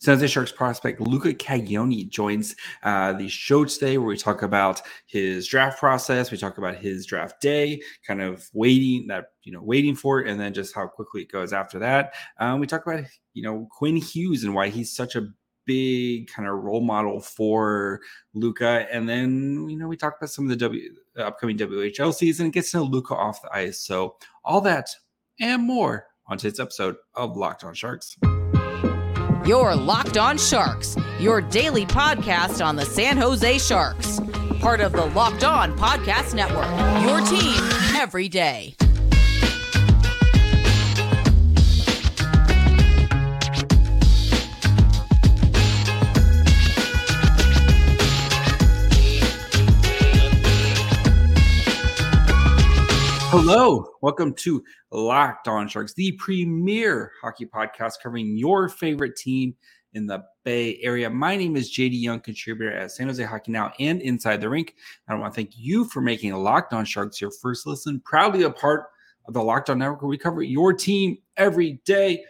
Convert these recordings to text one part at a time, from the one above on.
San Jose Sharks prospect Luca Cagnoni joins uh, the show today, where we talk about his draft process. We talk about his draft day, kind of waiting that you know waiting for it, and then just how quickly it goes after that. Um, we talk about you know Quinn Hughes and why he's such a big kind of role model for Luca. And then, you know, we talk about some of the w, upcoming WHL season, it gets to Luca off the ice. So, all that and more on today's episode of Locked On Sharks. Your Locked On Sharks, your daily podcast on the San Jose Sharks, part of the Locked On Podcast Network. Your team every day. Hello, welcome to Locked On Sharks, the premier hockey podcast covering your favorite team in the Bay Area. My name is JD Young, contributor at San Jose Hockey Now and Inside the Rink. I want to thank you for making Locked On Sharks your first listen, proudly a part of the Locked On Network, where we cover your team every day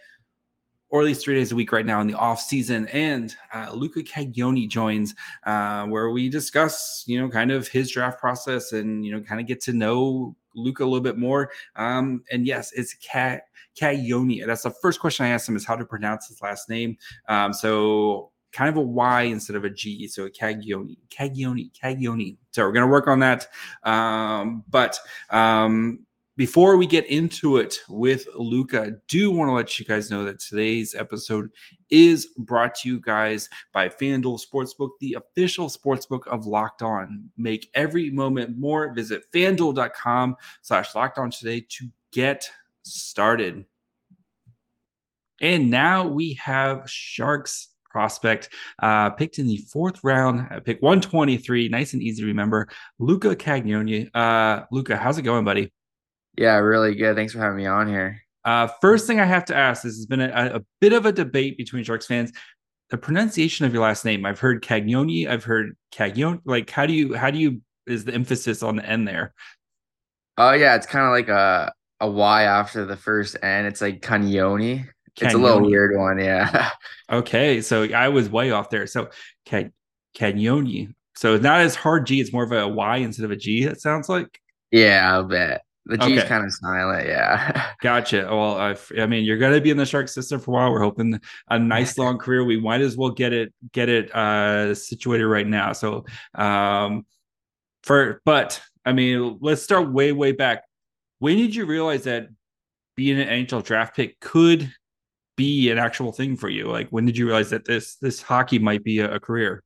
or at least three days a week right now in the off season. And uh, Luca Cagnoni joins, uh, where we discuss, you know, kind of his draft process and you know, kind of get to know Luca a little bit more. Um, and yes, it's Cat. That's the first question I asked him is how to pronounce his last name. Um, so kind of a Y instead of a G. So Cagioni, Cagioni, Cagioni. So we're gonna work on that. Um, but um, before we get into it with Luca, do want to let you guys know that today's episode is brought to you guys by FanDuel Sportsbook, the official sportsbook of Locked On. Make every moment more. Visit fanduel.com slash locked on today to get started. And now we have Sharks prospect uh, picked in the fourth round, pick 123. Nice and easy to remember. Luca Cagnoni. Uh, Luca, how's it going, buddy? Yeah, really good. Thanks for having me on here. Uh, first thing I have to ask this has been a, a, bit of a debate between Sharks fans. The pronunciation of your last name. I've heard Cagnoni. I've heard Cagnoni. Like, how do you, how do you, is the emphasis on the end there? Oh, yeah. It's kind of like a, a Y after the first N. It's like Cagnoni. It's a little weird one. Yeah. okay. So I was way off there. So Cagnoni. So it's not as hard G. It's more of a Y instead of a G, it sounds like. Yeah, a bit. The G's okay. kind of silent, yeah. gotcha. Well, I've, I mean, you're going to be in the shark system for a while. We're hoping a nice long career. We might as well get it get it uh, situated right now. So, um, for but I mean, let's start way way back. When did you realize that being an NHL draft pick could be an actual thing for you? Like, when did you realize that this this hockey might be a, a career?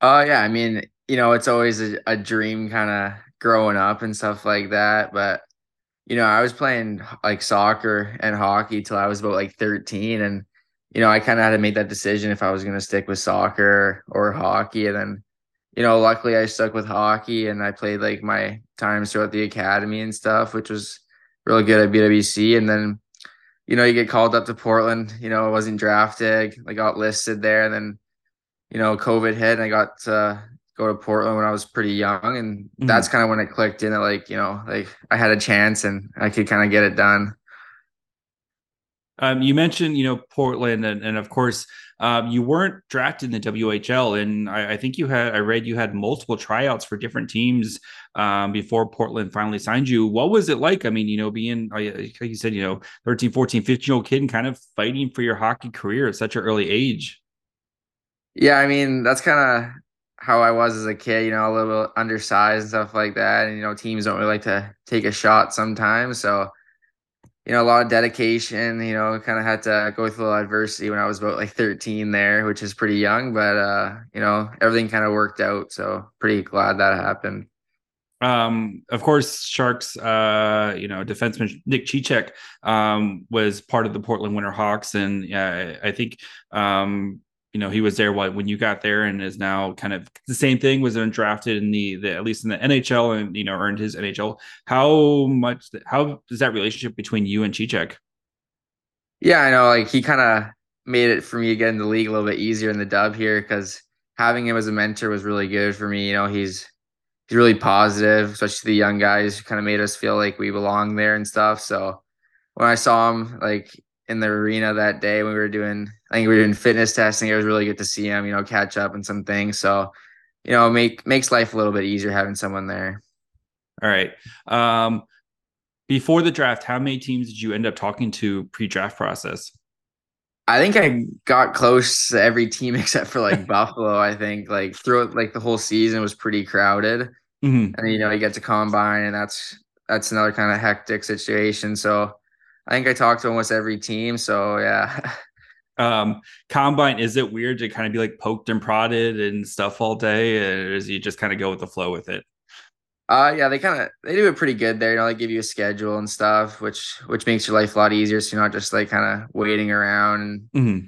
Oh uh, yeah, I mean, you know, it's always a, a dream kind of growing up and stuff like that. But you know, I was playing like soccer and hockey till I was about like 13. And, you know, I kind of had to make that decision if I was going to stick with soccer or hockey. And then, you know, luckily I stuck with hockey and I played like my times throughout the academy and stuff, which was really good at BWC. And then, you know, you get called up to Portland, you know, I wasn't drafted, I got listed there. And then, you know, COVID hit and I got uh, go to Portland when I was pretty young, and mm-hmm. that's kind of when it clicked in that like you know like I had a chance and I could kind of get it done. Um, you mentioned you know Portland, and, and of course um, you weren't drafted in the WHL, and I, I, think you had I read you had multiple tryouts for different teams um, before Portland finally signed you. What was it like? I mean, you know, being like you said, you know, 13, 14, 15 year old kid and kind of fighting for your hockey career at such an early age. Yeah, I mean that's kind of how I was as a kid, you know, a little undersized and stuff like that. And, you know, teams don't really like to take a shot sometimes. So, you know, a lot of dedication, you know, kind of had to go through a little adversity when I was about like 13 there, which is pretty young, but, uh, you know, everything kind of worked out. So pretty glad that happened. Um, of course, Sharks, uh, you know, defenseman Nick Cicek, um, was part of the Portland Winterhawks. And, I think, um, you know he was there what when you got there and is now kind of the same thing was undrafted in the, the at least in the NHL and you know earned his NHL. How much how does that relationship between you and Cicek? Yeah, I know. Like he kind of made it for me to get in the league a little bit easier in the dub here because having him as a mentor was really good for me. You know, he's he's really positive, especially the young guys. Kind of made us feel like we belong there and stuff. So when I saw him, like in the arena that day when we were doing. I think we were doing fitness testing. It was really good to see him. You know, catch up and some things. So, you know, make makes life a little bit easier having someone there. All right. Um, before the draft, how many teams did you end up talking to pre-draft process? I think I got close to every team except for like Buffalo. I think like throughout like the whole season was pretty crowded, mm-hmm. and you know you get to combine, and that's that's another kind of hectic situation. So I think I talked to almost every team. So yeah. um combine is it weird to kind of be like poked and prodded and stuff all day or is you just kind of go with the flow with it uh yeah they kind of they do it pretty good there you know they give you a schedule and stuff which which makes your life a lot easier so you're not just like kind of waiting around mm-hmm.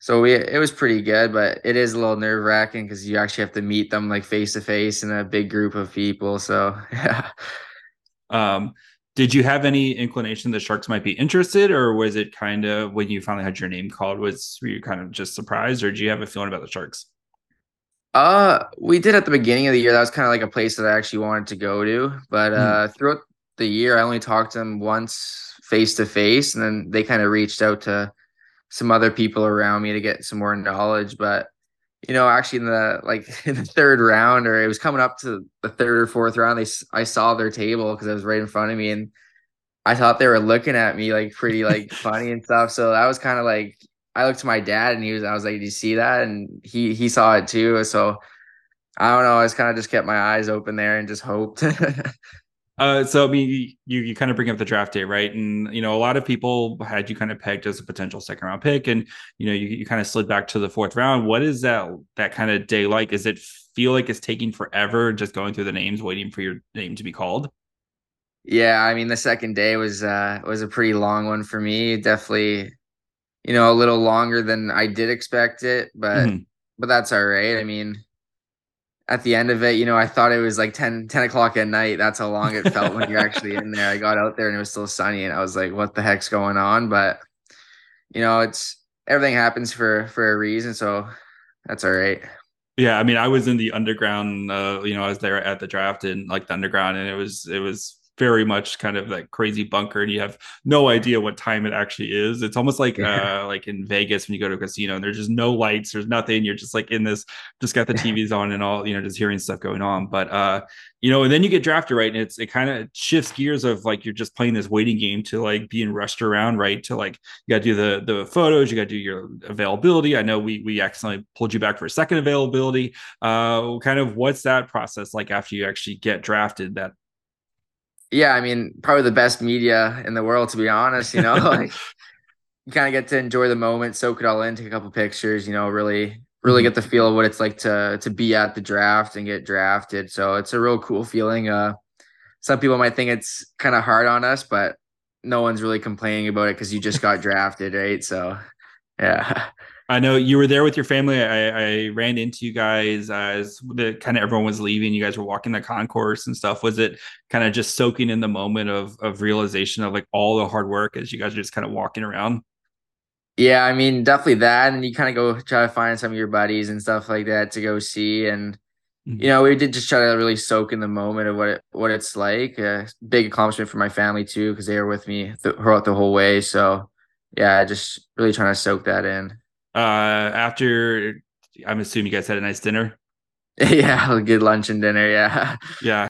so we it was pretty good but it is a little nerve-wracking because you actually have to meet them like face to face in a big group of people so yeah um did you have any inclination the Sharks might be interested, or was it kind of when you finally had your name called? Was were you kind of just surprised, or do you have a feeling about the Sharks? Uh, we did at the beginning of the year. That was kind of like a place that I actually wanted to go to, but hmm. uh, mm. throughout the year, I only talked to them once face to face, and then they kind of reached out to some other people around me to get some more knowledge. But you know, actually in the like in the third round, or it was coming up to the third or fourth round, they I saw their table because it was right in front of me, and I thought they were looking at me like pretty like funny and stuff. So that was kind of like I looked to my dad, and he was I was like, "Did you see that?" And he he saw it too. So I don't know. I just kind of just kept my eyes open there and just hoped. Uh, so I mean, you you kind of bring up the draft day, right? And you know, a lot of people had you kind of pegged as a potential second round pick, and you know, you, you kind of slid back to the fourth round. What is that that kind of day like? Is it feel like it's taking forever just going through the names, waiting for your name to be called? Yeah, I mean, the second day was uh was a pretty long one for me. Definitely, you know, a little longer than I did expect it, but mm-hmm. but that's all right. I mean, at the end of it, you know, I thought it was like 10, 10 o'clock at night. That's how long it felt when you're actually in there. I got out there and it was still sunny and I was like, what the heck's going on? But you know, it's everything happens for for a reason. So that's all right. Yeah, I mean, I was in the underground. Uh, you know, I was there at the draft in like the underground, and it was it was very much kind of like crazy bunker and you have no idea what time it actually is. It's almost like yeah. uh like in vegas when you go to a casino and there's just no lights there's nothing. You're just like in this just got the tvs on and all you know just hearing stuff going on. But uh you know and then you get drafted right? And it's it kind of shifts gears of like you're just playing this waiting game to like being rushed around right? To like you got to do the the photos you got to do your availability. I know we we accidentally pulled you back for a second availability. Uh kind of what's that process like after you actually get drafted that yeah, I mean, probably the best media in the world, to be honest. You know, like you kind of get to enjoy the moment, soak it all in, take a couple pictures. You know, really, really mm-hmm. get the feel of what it's like to to be at the draft and get drafted. So it's a real cool feeling. Uh, some people might think it's kind of hard on us, but no one's really complaining about it because you just got drafted, right? So, yeah. I know you were there with your family. I, I ran into you guys as the kind of everyone was leaving. You guys were walking the concourse and stuff. Was it kind of just soaking in the moment of of realization of like all the hard work as you guys are just kind of walking around? Yeah, I mean, definitely that. And you kind of go try to find some of your buddies and stuff like that to go see. And mm-hmm. you know, we did just try to really soak in the moment of what it, what it's like. A big accomplishment for my family too, because they were with me throughout the whole way. So yeah, just really trying to soak that in. Uh, after I'm assuming you guys had a nice dinner. Yeah, a good lunch and dinner. Yeah. Yeah.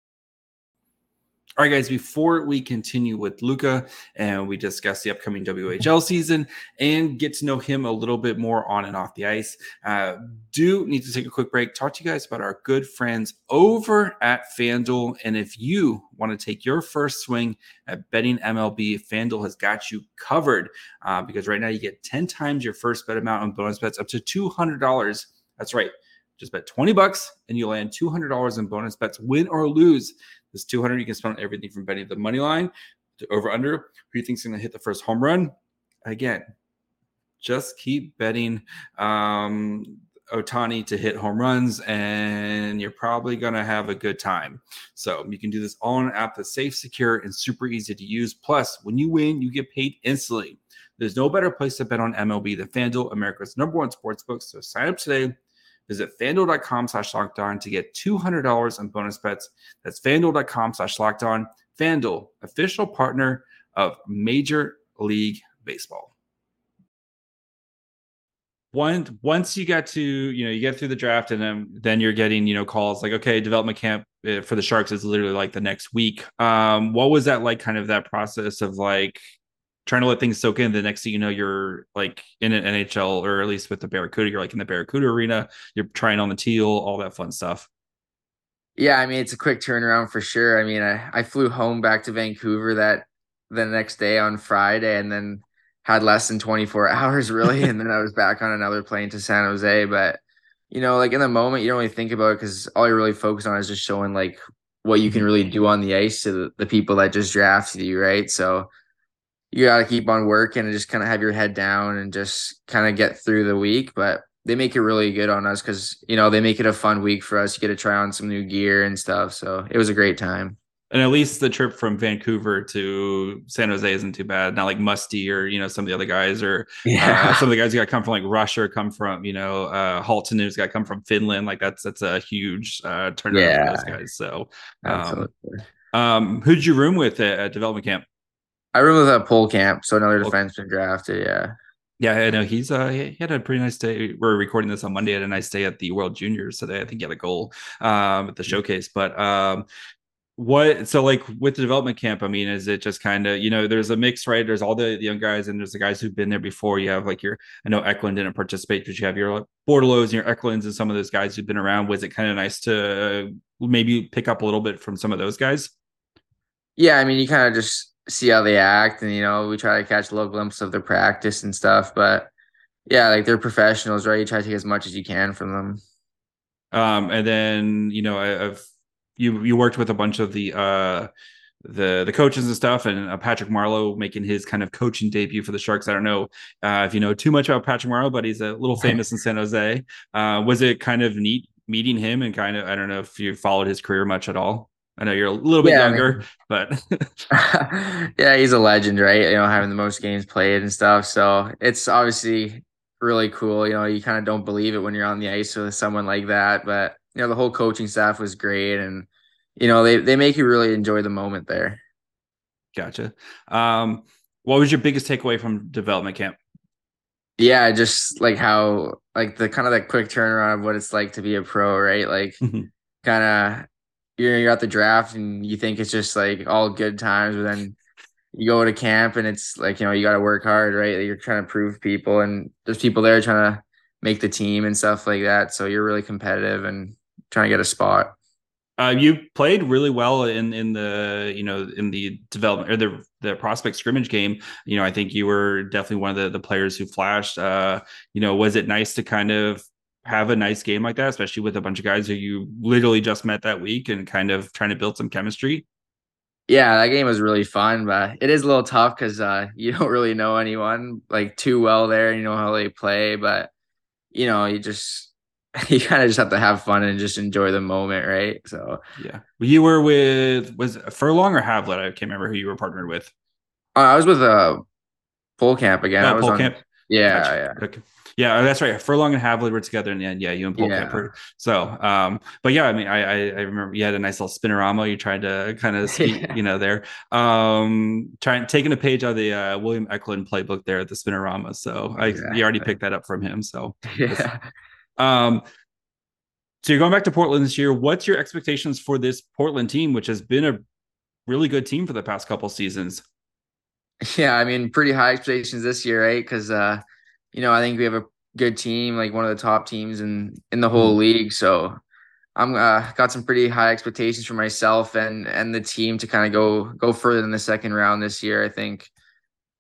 All right, guys, before we continue with Luca and we discuss the upcoming WHL season and get to know him a little bit more on and off the ice, uh, do need to take a quick break, talk to you guys about our good friends over at FanDuel. And if you want to take your first swing at betting MLB, FanDuel has got you covered uh, because right now you get 10 times your first bet amount on bonus bets up to $200. That's right. Just bet 20 bucks and you'll land $200 in bonus bets, win or lose. This 200 you can spend on everything from betting the money line to over under. Who you think's going to hit the first home run? Again, just keep betting um, Ohtani to hit home runs, and you're probably going to have a good time. So you can do this all on an app that's safe, secure, and super easy to use. Plus, when you win, you get paid instantly. There's no better place to bet on MLB than FanDuel, America's number one sportsbook. So sign up today Visit fanduel.com slash lockedon to get $200 in bonus bets. That's fanduel.com slash lockedon. FanDuel, official partner of Major League Baseball. once once you get to you know you get through the draft and then then you're getting you know calls like okay development camp eh, for the sharks is literally like the next week um what was that like kind of that process of like trying to let things soak in the next thing you know you're like in an nhl or at least with the barracuda you're like in the barracuda arena you're trying on the teal all that fun stuff. Yeah i mean it's a quick turnaround for sure. I mean i, I flew home back to vancouver that the next day on friday and then had less than 24 hours really and then i was back on another plane to san jose. But you know like in the moment you don't really think about it because all you're really focused on is just showing like what you can really do on the ice to the, the people that just drafted you right? So you got to keep on working and just kind of have your head down and just kind of get through the week but they make it really good on us because you know they make it a fun week for us you get to try on some new gear and stuff so it was a great time and at least the trip from Vancouver to San Jose isn't too bad. Not like Musty or you know some of the other guys or yeah. uh, some of the guys who got come from like Russia or come from you know uh, Halttunen who's got come from Finland. Like that's that's a huge uh, turnaround yeah. for those guys. So, um, um, who'd you room with at, at development camp? I remember that Pohlkamp, so another defenseman drafted. Yeah. Yeah, I know he's uh he had a pretty nice day. We're recording this on Monday. Had a nice day at the World Juniors today. I think he had a goal um at the showcase. But um what so like with the development camp i mean is it just kind of you know there's a mix right there's all the, the, young guys and there's the guys who've been there before you have like your i know eklund didn't participate but you have your Bordeleaus and your eklunds and some of those guys who've been around was it kind of nice to maybe pick up a little bit from some of those guys yeah i mean you kind of just see how they act and you know we try to catch a little glimpse of their practice and stuff but yeah like they're professionals right you try to take as much as you can from them um and then you know i've you you worked with a bunch of the uh the the coaches and stuff and uh, Patrick Marleau making his kind of coaching debut for the Sharks. I don't know uh, if you know too much about Patrick Marleau, but he's a little famous in San Jose. Uh, was it kind of neat meeting him and kind of I don't know if you followed his career much at all. I know you're a little bit yeah, younger, I mean, but yeah, he's a legend, right? You know, having the most games played and stuff. So it's obviously really cool. You know, you kind of don't believe it when you're on the ice with someone like that, but you know the whole coaching staff was great and you know they they make you really enjoy the moment there gotcha um what was your biggest takeaway from development camp yeah just like how like the kind of that quick turnaround of what it's like to be a pro right like mm-hmm. kind of you're, you're at the draft and you think it's just like all good times but then you go to camp and it's like you know you got to work hard right you're trying to prove people and there's people there trying to make the team and stuff like that so you're really competitive and trying to get a spot. Uh, you played really well in in the you know in the development or the the prospect scrimmage game. You know, I think you were definitely one of the the players who flashed. Uh, you know, was it nice to kind of have a nice game like that, especially with a bunch of guys who you literally just met that week and kind of trying to build some chemistry? Yeah, that game was really fun, but it is a little tough because uh, you don't really know anyone like too well there. You know how they play, but you know you just you kind of just have to have fun and just enjoy the moment, right? So yeah, you were with was Furlong or Havlat? I can't remember who you were partnered with. Uh, I was with uh Pohlkamp again. Oh, I was on, Camp. Yeah, gotcha. yeah. Okay. Yeah, that's right. Furlong and Havlat were together in the end. Yeah, you and Paul yeah. Camp. So, um, but yeah, I mean, I, I, I remember you had a nice little spinorama. You tried to kind of, speak, you know, there, um, trying taking a page out of the uh, William Eklund playbook there at the spinorama. So I, you already picked that up from him. So yeah. Um, so you're going back to Portland this year. What's your expectations for this Portland team, which has been a really good team for the past couple seasons? Yeah, I mean, pretty high expectations this year, right? Because uh, you know, I think we have a good team, like one of the top teams in in the whole mm-hmm. league. So I'm uh, got some pretty high expectations for myself and and the team to kind of go go further than the second round this year. I think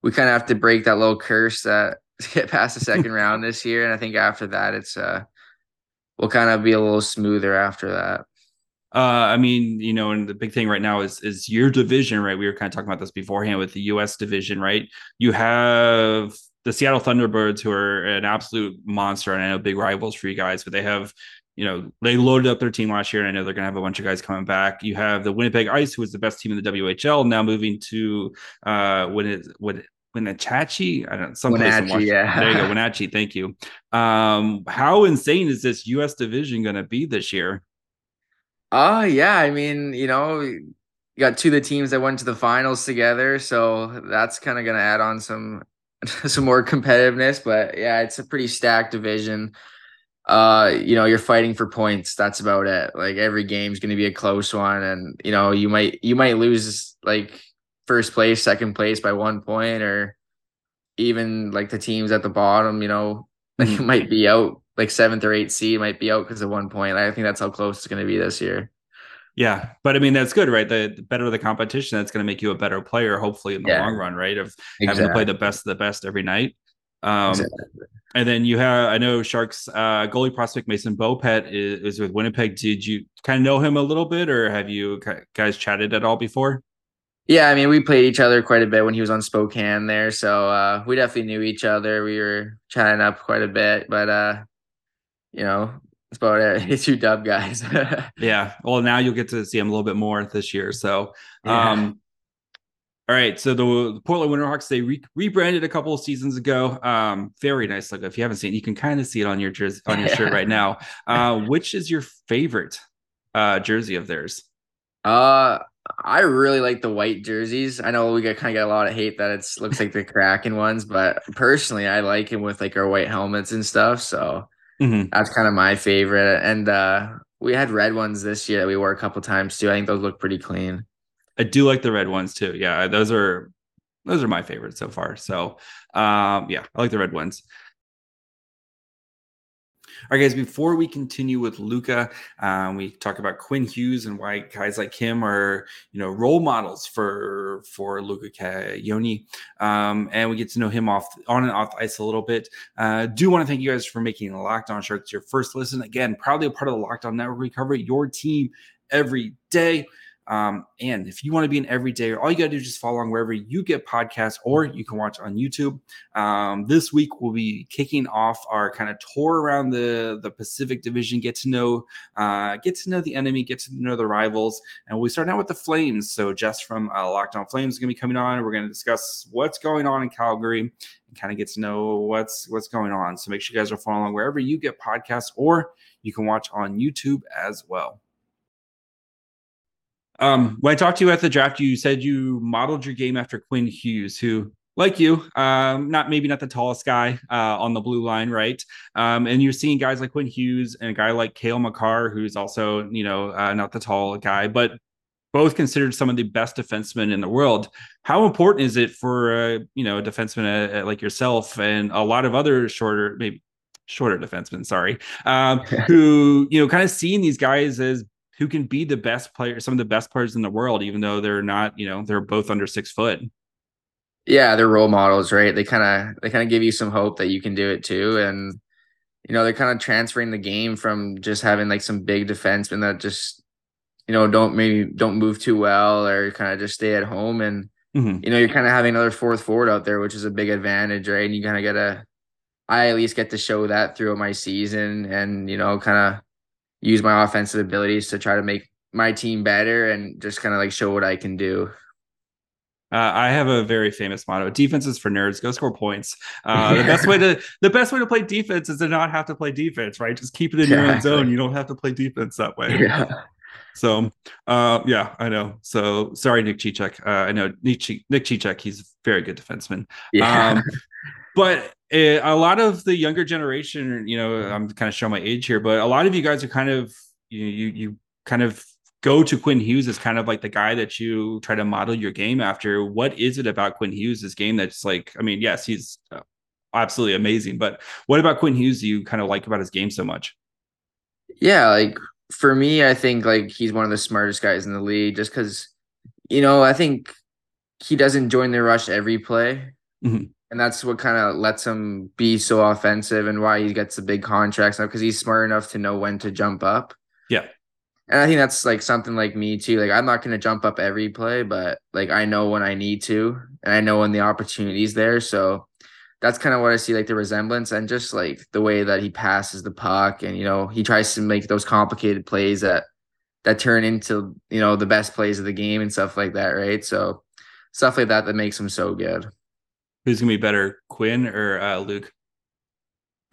we kind of have to break that little curse that get past the second round this year, and I think after that, it's uh, we'll kind of be a little smoother after that. Uh, I mean, you know, and the big thing right now is is your division, right? We were kind of talking about this beforehand with the U.S. division, right? You have the Seattle Thunderbirds, who are an absolute monster, and I know big rivals for you guys, but they have, you know, they loaded up their team last year, and I know they're going to have a bunch of guys coming back. You have the Winnipeg Ice, who is the best team in the WHL, now moving to uh, when it when what Wenatchee, I don't know, some place in Washington. Yeah. There you go, Wenatchee. Thank you. Um, how insane is this U.S. division going to be this year? Oh uh, yeah, I mean, you know, you got two of the teams that went to the finals together, so that's kind of going to add on some some more competitiveness. But yeah, it's a pretty stacked division. Uh, you know, you're fighting for points. That's about it. Like every game's going to be a close one, and you know, you might you might lose like first place, second place by one point, or even like the teams at the bottom. You know, mm-hmm. might be out like seventh or eighth seed might be out because of one point. I think that's how close it's going to be this year. Yeah, but I mean that's good, right? The, the better the competition, that's going to make you a better player, hopefully in the yeah. long run, right? Of exactly. having to play the best of the best every night. Um, exactly. And then you have, I know Sharks uh, goalie prospect Mason Beaupit is, is, with Winnipeg. Did you kind of know him a little bit, or have you guys chatted at all before? Yeah, I mean, we played each other quite a bit when he was on Spokane there, so uh, we definitely knew each other. We were chatting up quite a bit, but uh, you know, that's about it. It's two dub guys. yeah. Well, now you'll get to see him a little bit more this year. So, yeah. um, all right. So the, the Portland Winterhawks they re- rebranded a couple of seasons ago. Um, very nice look. If you haven't seen, it, you can kind of see it on your jersey on your shirt right now. Uh, which is your favorite uh jersey of theirs? Uh, I really like the white jerseys. I know we get kind of get a lot of hate that it looks like the Kraken ones, but personally, I like him with like our white helmets and stuff. So Mm-hmm. That's kind of my favorite. And uh, we had red ones this year that we wore a couple times too. I think those look pretty clean. I do like the red ones too. Yeah, those are those are my favorites so far. So um, yeah, I like the red ones. All right, guys, before we continue with Luca, um, we talk about Quinn Hughes and why guys like him are, you know, role models for for Luca Cagnoni. Um, and we get to know him off on and off ice a little bit. Uh, do want to thank you guys for making Locked On Sharks your first listen. Again, proudly a part of the Locked On Network. We cover your team every day. Um, and if you want to be an everyday, all you got to do is just follow along wherever you get podcasts or you can watch on YouTube. Um, this week, we'll be kicking off our kind of tour around the, the Pacific Division, get to know uh, get to know the enemy, get to know the rivals. And we start out with the Flames. So, Jess from uh, Locked On Flames is going to be coming on. We're going to discuss what's going on in Calgary and kind of get to know what's what's going on. So, make sure you guys are following wherever you get podcasts or you can watch on YouTube as well. Um, when I talked to you at the draft, you said you modeled your game after Quinn Hughes, who, like you, um, not maybe not the tallest guy uh, on the blue line, right? Um, and you're seeing guys like Quinn Hughes and a guy like Cale Makar, who's also, you know, uh, not the tall guy, but both considered some of the best defensemen in the world. How important is it for uh, you know a defenseman uh, like yourself and a lot of other shorter, maybe shorter defensemen, sorry, um, who you know kind of seeing these guys as who can be the best player, some of the best players in the world, even though they're not, you know, they're both under six foot. Yeah, they're role models, right? They kind of they kind of give you some hope that you can do it too, and you know they're kind of transferring the game from just having like some big defensemen that just you know don't maybe don't move too well or kind of just stay at home, and mm-hmm. you know you're kind of having another fourth forward out there, which is a big advantage, right? And you kind of get a I at least get to show that throughout my season, and you know kind of use my offensive abilities to try to make my team better and just kind of like show what I can do. Uh, I have a very famous motto: "Defense is for nerds. Go score points." Uh, the best way to the best way to play defense is to not have to play defense, right? Just keep it in your own zone. You don't have to play defense that way. Yeah. So, uh, yeah, I know. So sorry, Nick Cicek. Uh, I know Nick, Nick Cicek. He's a very good defenseman. Yeah. Um, but it, a lot of the younger generation, you know, I'm kind of showing my age here, but a lot of you guys are kind of you you, you kind of go to Quinn Hughes as kind of like the guy that you try to model your game after. What is it about Quinn Hughes' game that's like? I mean, yes, he's uh, absolutely amazing, but what about Quinn Hughes do you kind of like about his game so much? Yeah, like for me, I think like he's one of the smartest guys in the league, just because you know I think he doesn't join the rush every play. Mm-hmm and that's what kind of lets him be so offensive and why he gets the big contracts now because he's smart enough to know when to jump up. Yeah. And I think that's like something like me too. Like I'm not going to jump up every play, but like I know when I need to and I know when the opportunity's there. So that's kind of what I see like the resemblance and just like the way that he passes the puck and you know, he tries to make those complicated plays that that turn into, you know, the best plays of the game and stuff like that, right? So stuff like that that makes him so good. Who's gonna be better, Quinn or uh, Luke?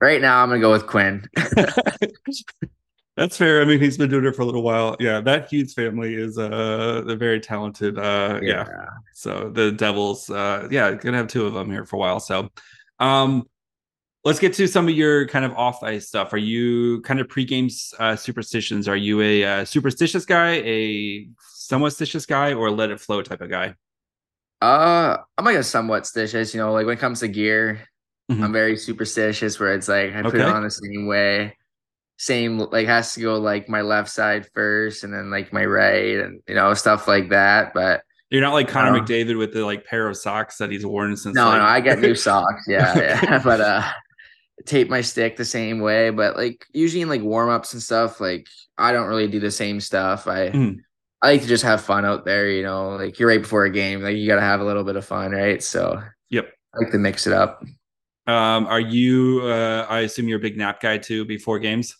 right now, I'm gonna go with Quinn. That's fair. I mean, he's been doing it for a little while. Yeah, that Hughes family is uh a very talented. Uh, yeah. yeah. So the Devils, uh, yeah, gonna have two of them here for a while. So, um, let's get to some of your kind of off ice stuff. Are you kind of pre-game uh, superstitions? Are you a uh, superstitious guy, a somewhat stitious guy, or let it flow type of guy? Uh, I'm like a somewhat stitious. You know, like when it comes to gear, mm-hmm. I'm very superstitious. Where it's like I put it on the same way, same like has to go like my left side first, and then like my right, and you know stuff like that. But you're not like Connor um, McDavid with the like pair of socks that he's worn since. No, like... no, I get new socks. Yeah, yeah. but uh, tape my stick the same way. But like usually in like warm ups and stuff, like I don't really do the same stuff. I mm. I like to just have fun out there. You know, like you're right before a game, like you got to have a little bit of fun, right? So yep, I like to mix it up. Um, are you? Uh, I assume you're a big nap guy too before games.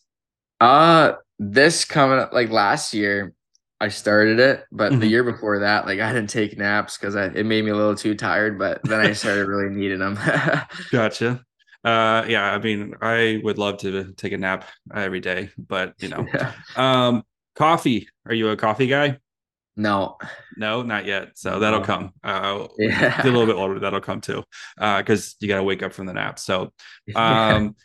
Uh, this coming up like last year, I started it, but mm-hmm. the year before that, like I didn't take naps because it made me a little too tired. But then I started really needing them. gotcha. Uh, yeah, I mean, I would love to take a nap every day, but you know, yeah. um, coffee. Are you a coffee guy? No, no, not yet. So that'll come. Uh, yeah. a little bit older, that'll come too, because uh, you got to wake up from the nap. So, um,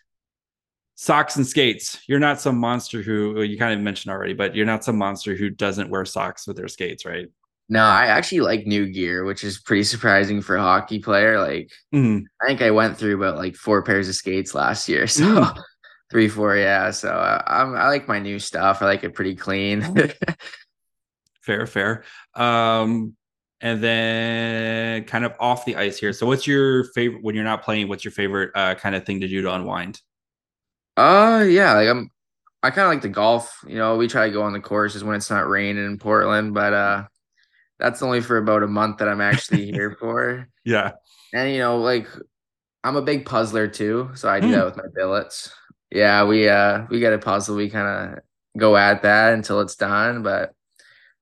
socks and skates. You're not some monster who you kind of mentioned already, but you're not some monster who doesn't wear socks with their skates, right? No, I actually like new gear, which is pretty surprising for a hockey player. Like, mm. I think I went through about like four pairs of skates last year, so mm. Three, four, yeah. So uh, I'm I like my new stuff. I like it pretty clean. fair, fair. Um, and then kind of off the ice here. So, what's your favorite when you're not playing? What's your favorite uh, kind of thing to do to unwind? Uh, yeah, like I'm. I kind of like the golf. You know, we try to go on the courses when it's not raining in Portland, but uh, that's only for about a month that I'm actually here for. Yeah, and you know, like I'm a big puzzler too, so I do mm. that with my billets. Yeah, we uh we get a puzzle. We kind of go at that until it's done, but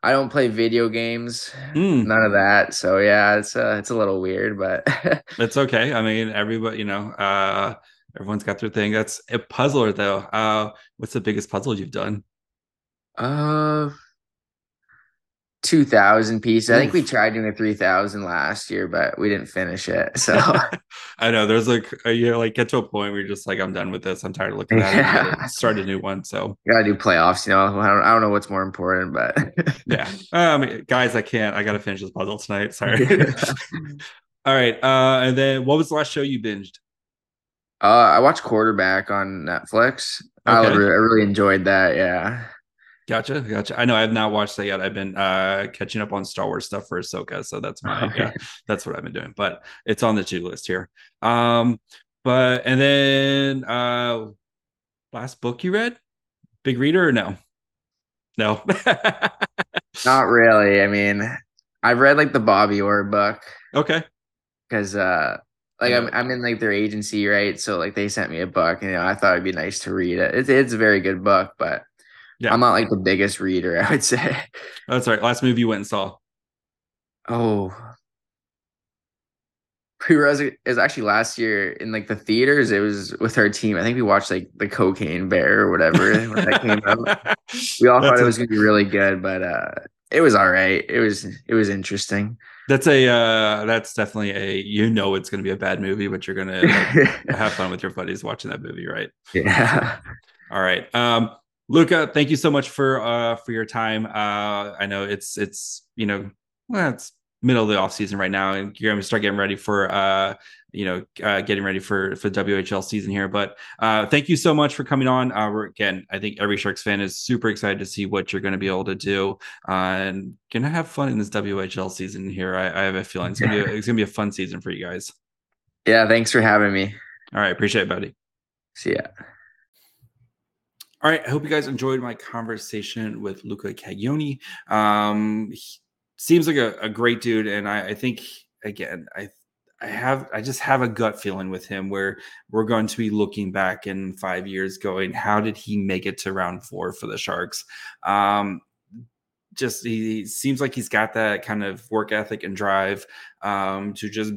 I don't play video games, mm. none of that. So yeah, it's uh, it's a little weird, but it's okay. I mean, everybody, you know, uh, everyone's got their thing. That's a puzzler though. Uh, what's the biggest puzzle you've done? Uh, two thousand pieces. I think we tried doing a three thousand last year, but we didn't finish it. So I know there's like a year, like get to a point where you're just like, I'm done with this. I'm tired of looking at yeah. it. Start a new one. So you gotta do playoffs. You know, I don't, I don't know what's more important, but yeah, um, guys, I can't. I gotta finish this puzzle tonight. Sorry. All right, uh, and then what was the last show you binged? Uh, I watched Quarterback on Netflix. Okay. I, really, I really enjoyed that. Yeah. Gotcha, gotcha. I know I have not watched that yet. I've been uh catching up on Star Wars stuff for Ahsoka, so that's my okay. yeah, that's what I've been doing. But it's on the to list here. Um, but and then uh last book you read? Big reader or no? No. not really. I mean, I've read like the Bobby Orr book. Okay. Because uh like I'm I'm in like their agency, right? So like they sent me a book and you know I thought it'd be nice to read it. It's it's a very good book, but yeah. I'm not like the biggest reader, I would say. That's right. Last movie you went and saw. Oh. Pre-Res is actually last year in like the theaters. It was with our team. I think we watched like the Cocaine Bear or whatever when that came out. We all That's thought it was gonna be really good, but uh it was all right. It was it was interesting. That's a uh that's definitely a you know it's gonna be a bad movie, but you're gonna like, have fun with your buddies watching that movie, right? Yeah. All right. Um Luca, thank you so much for uh for your time. Uh I know it's it's you know well, it's middle of the off season right now, and you're gonna start getting ready for uh you know uh, getting ready for for the WHL season here. But uh thank you so much for coming on. Uh we're, again, I think every Sharks fan is super excited to see what you're gonna be able to do uh, and gonna have fun in this WHL season here. I, I have a feeling it's gonna be it's gonna be a fun season for you guys. Yeah, thanks for having me. All right, appreciate it, buddy. See ya. All right. I hope you guys enjoyed my conversation with Luca Cagnoni. Um, seems like a, a, great dude, and I, I, think again, I I have I just have a gut feeling with him where we're going to be looking back in five years, going, how did he make it to round four for the Sharks? Um, just he seems like he's got that kind of work ethic and drive um, to just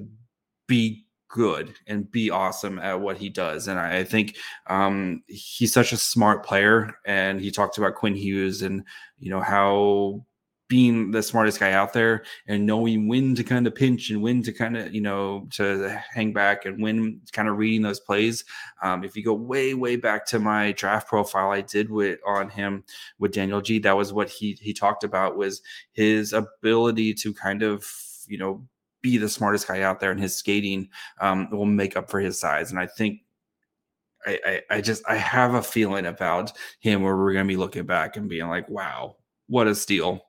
be good and be awesome at what he does. And I, I think um, he's such a smart player. And he talked about Quinn Hughes and you know how being the smartest guy out there and knowing when to kind of pinch and when to kind of you know to hang back and when kind of reading those plays um, if you go way way back to my draft profile i did with on him with daniel g that was what he he talked about was his ability to kind of you know be the smartest guy out there and his skating um, will make up for his size and i think I, I, I just I have a feeling about him where we're gonna be looking back and being like, wow, what a steal.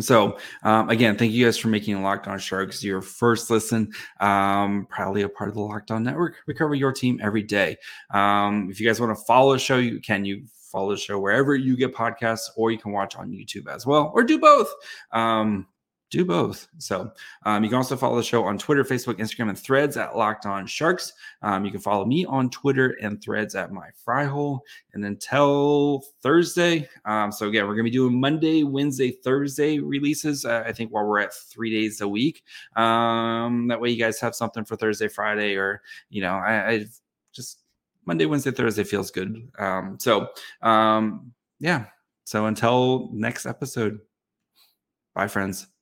So um, again, thank you guys for making Locked On Sharks your first listen. Um, a part of the Locked On Network. We cover your team every day. Um, if you guys want to follow the show, you can. You follow the show wherever you get podcasts, or you can watch on YouTube as well, or do both. Um, do both. So um, you can also follow the show on Twitter, Facebook, Instagram, and Threads at Locked On Sharks. Um, you can follow me on Twitter and Threads at My Fry Hole. And until Thursday, um, so again, we're gonna be doing Monday, Wednesday, Thursday releases. Uh, I think while we're at three days a week. Um, that way, you guys have something for Thursday, Friday, or you know, I, I just Monday, Wednesday, Thursday feels good. Um, so um, yeah. So until next episode. Bye, friends.